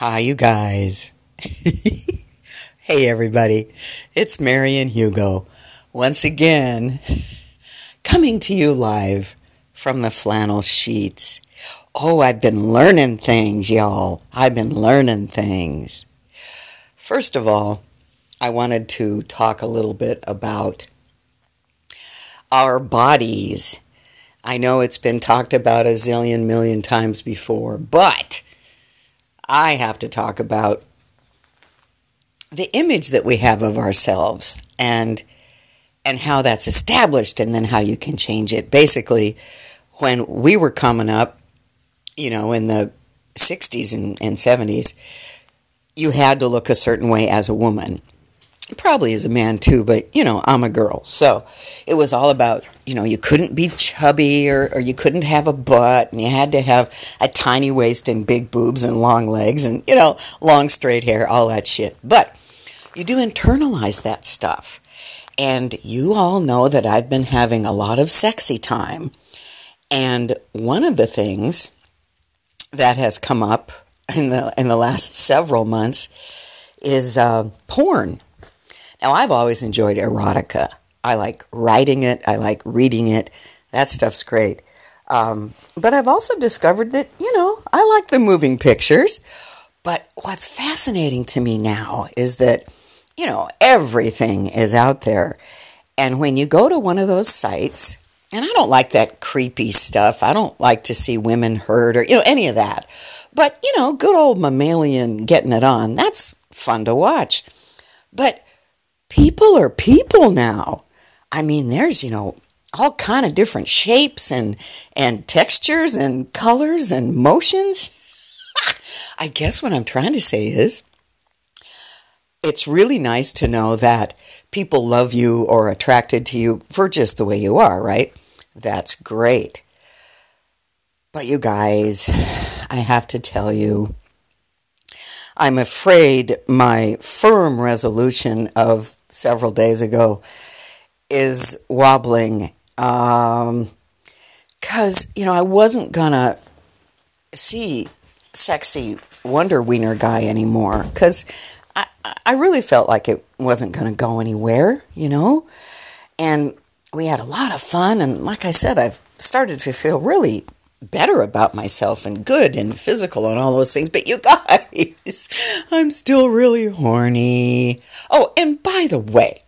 Hi, you guys. hey, everybody. It's Mary and Hugo. Once again, coming to you live from the flannel sheets. Oh, I've been learning things, y'all. I've been learning things. First of all, I wanted to talk a little bit about our bodies. I know it's been talked about a zillion million times before, but I have to talk about the image that we have of ourselves and and how that's established and then how you can change it. Basically, when we were coming up, you know, in the 60s and, and 70s, you had to look a certain way as a woman probably as a man too, but you know, I'm a girl. So it was all about, you know, you couldn't be chubby or, or you couldn't have a butt and you had to have a tiny waist and big boobs and long legs and, you know, long straight hair, all that shit. But you do internalize that stuff. And you all know that I've been having a lot of sexy time. And one of the things that has come up in the in the last several months is uh, porn now, I've always enjoyed erotica. I like writing it, I like reading it. That stuff's great. Um, but I've also discovered that, you know, I like the moving pictures. But what's fascinating to me now is that, you know, everything is out there. And when you go to one of those sites, and I don't like that creepy stuff. I don't like to see women hurt or, you know, any of that. But, you know, good old mammalian getting it on, that's fun to watch. But people are people now. I mean, there's, you know, all kind of different shapes and and textures and colors and motions. I guess what I'm trying to say is it's really nice to know that people love you or attracted to you for just the way you are, right? That's great. But you guys, I have to tell you, I'm afraid my firm resolution of several days ago is wobbling. Um, cause you know I wasn't gonna see sexy Wonder Wiener guy anymore. Cause I I really felt like it wasn't gonna go anywhere, you know. And we had a lot of fun, and like I said, I've started to feel really better about myself and good and physical and all those things. But you guys, I'm still really horny. Oh, and by the way,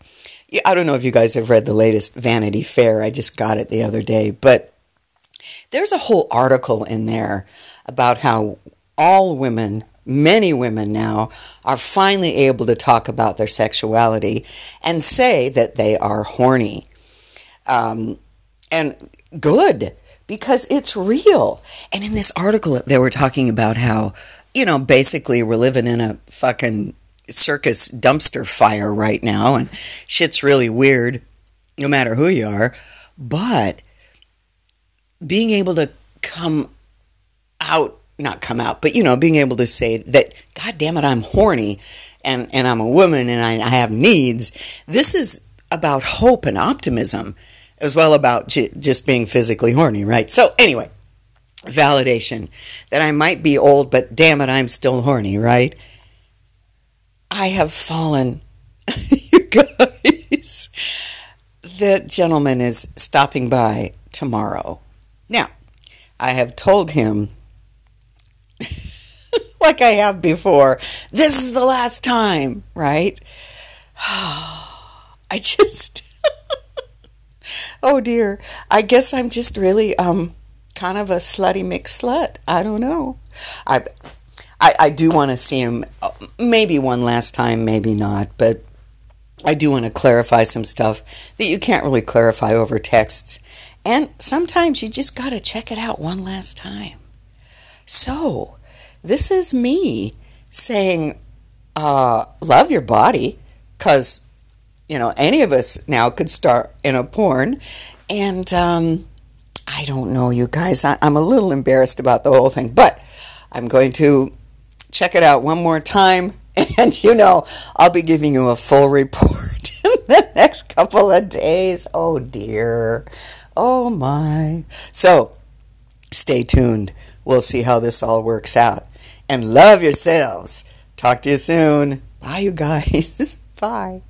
I don't know if you guys have read the latest Vanity Fair. I just got it the other day, but there's a whole article in there about how all women, many women now, are finally able to talk about their sexuality and say that they are horny. Um, and good because it's real. And in this article, they were talking about how, you know, basically we're living in a fucking circus dumpster fire right now, and shit's really weird, no matter who you are. But being able to come out, not come out, but, you know, being able to say that, God damn it, I'm horny and, and I'm a woman and I, I have needs, this is about hope and optimism as well about j- just being physically horny, right? So, anyway, validation that I might be old, but damn it, I'm still horny, right? I have fallen, you guys. The gentleman is stopping by tomorrow. Now, I have told him, like I have before, this is the last time, right? I just oh dear. I guess I'm just really um kind of a slutty mixed slut. I don't know. I I, I do want to see him uh, maybe one last time, maybe not, but I do want to clarify some stuff that you can't really clarify over texts. And sometimes you just got to check it out one last time. So, this is me saying, uh, love your body, because you know, any of us now could start in a porn. And um, I don't know, you guys. I, I'm a little embarrassed about the whole thing, but I'm going to check it out one more time. And you know, I'll be giving you a full report in the next couple of days. Oh dear. Oh my. So stay tuned. We'll see how this all works out. and love yourselves. Talk to you soon. Bye, you guys. Bye.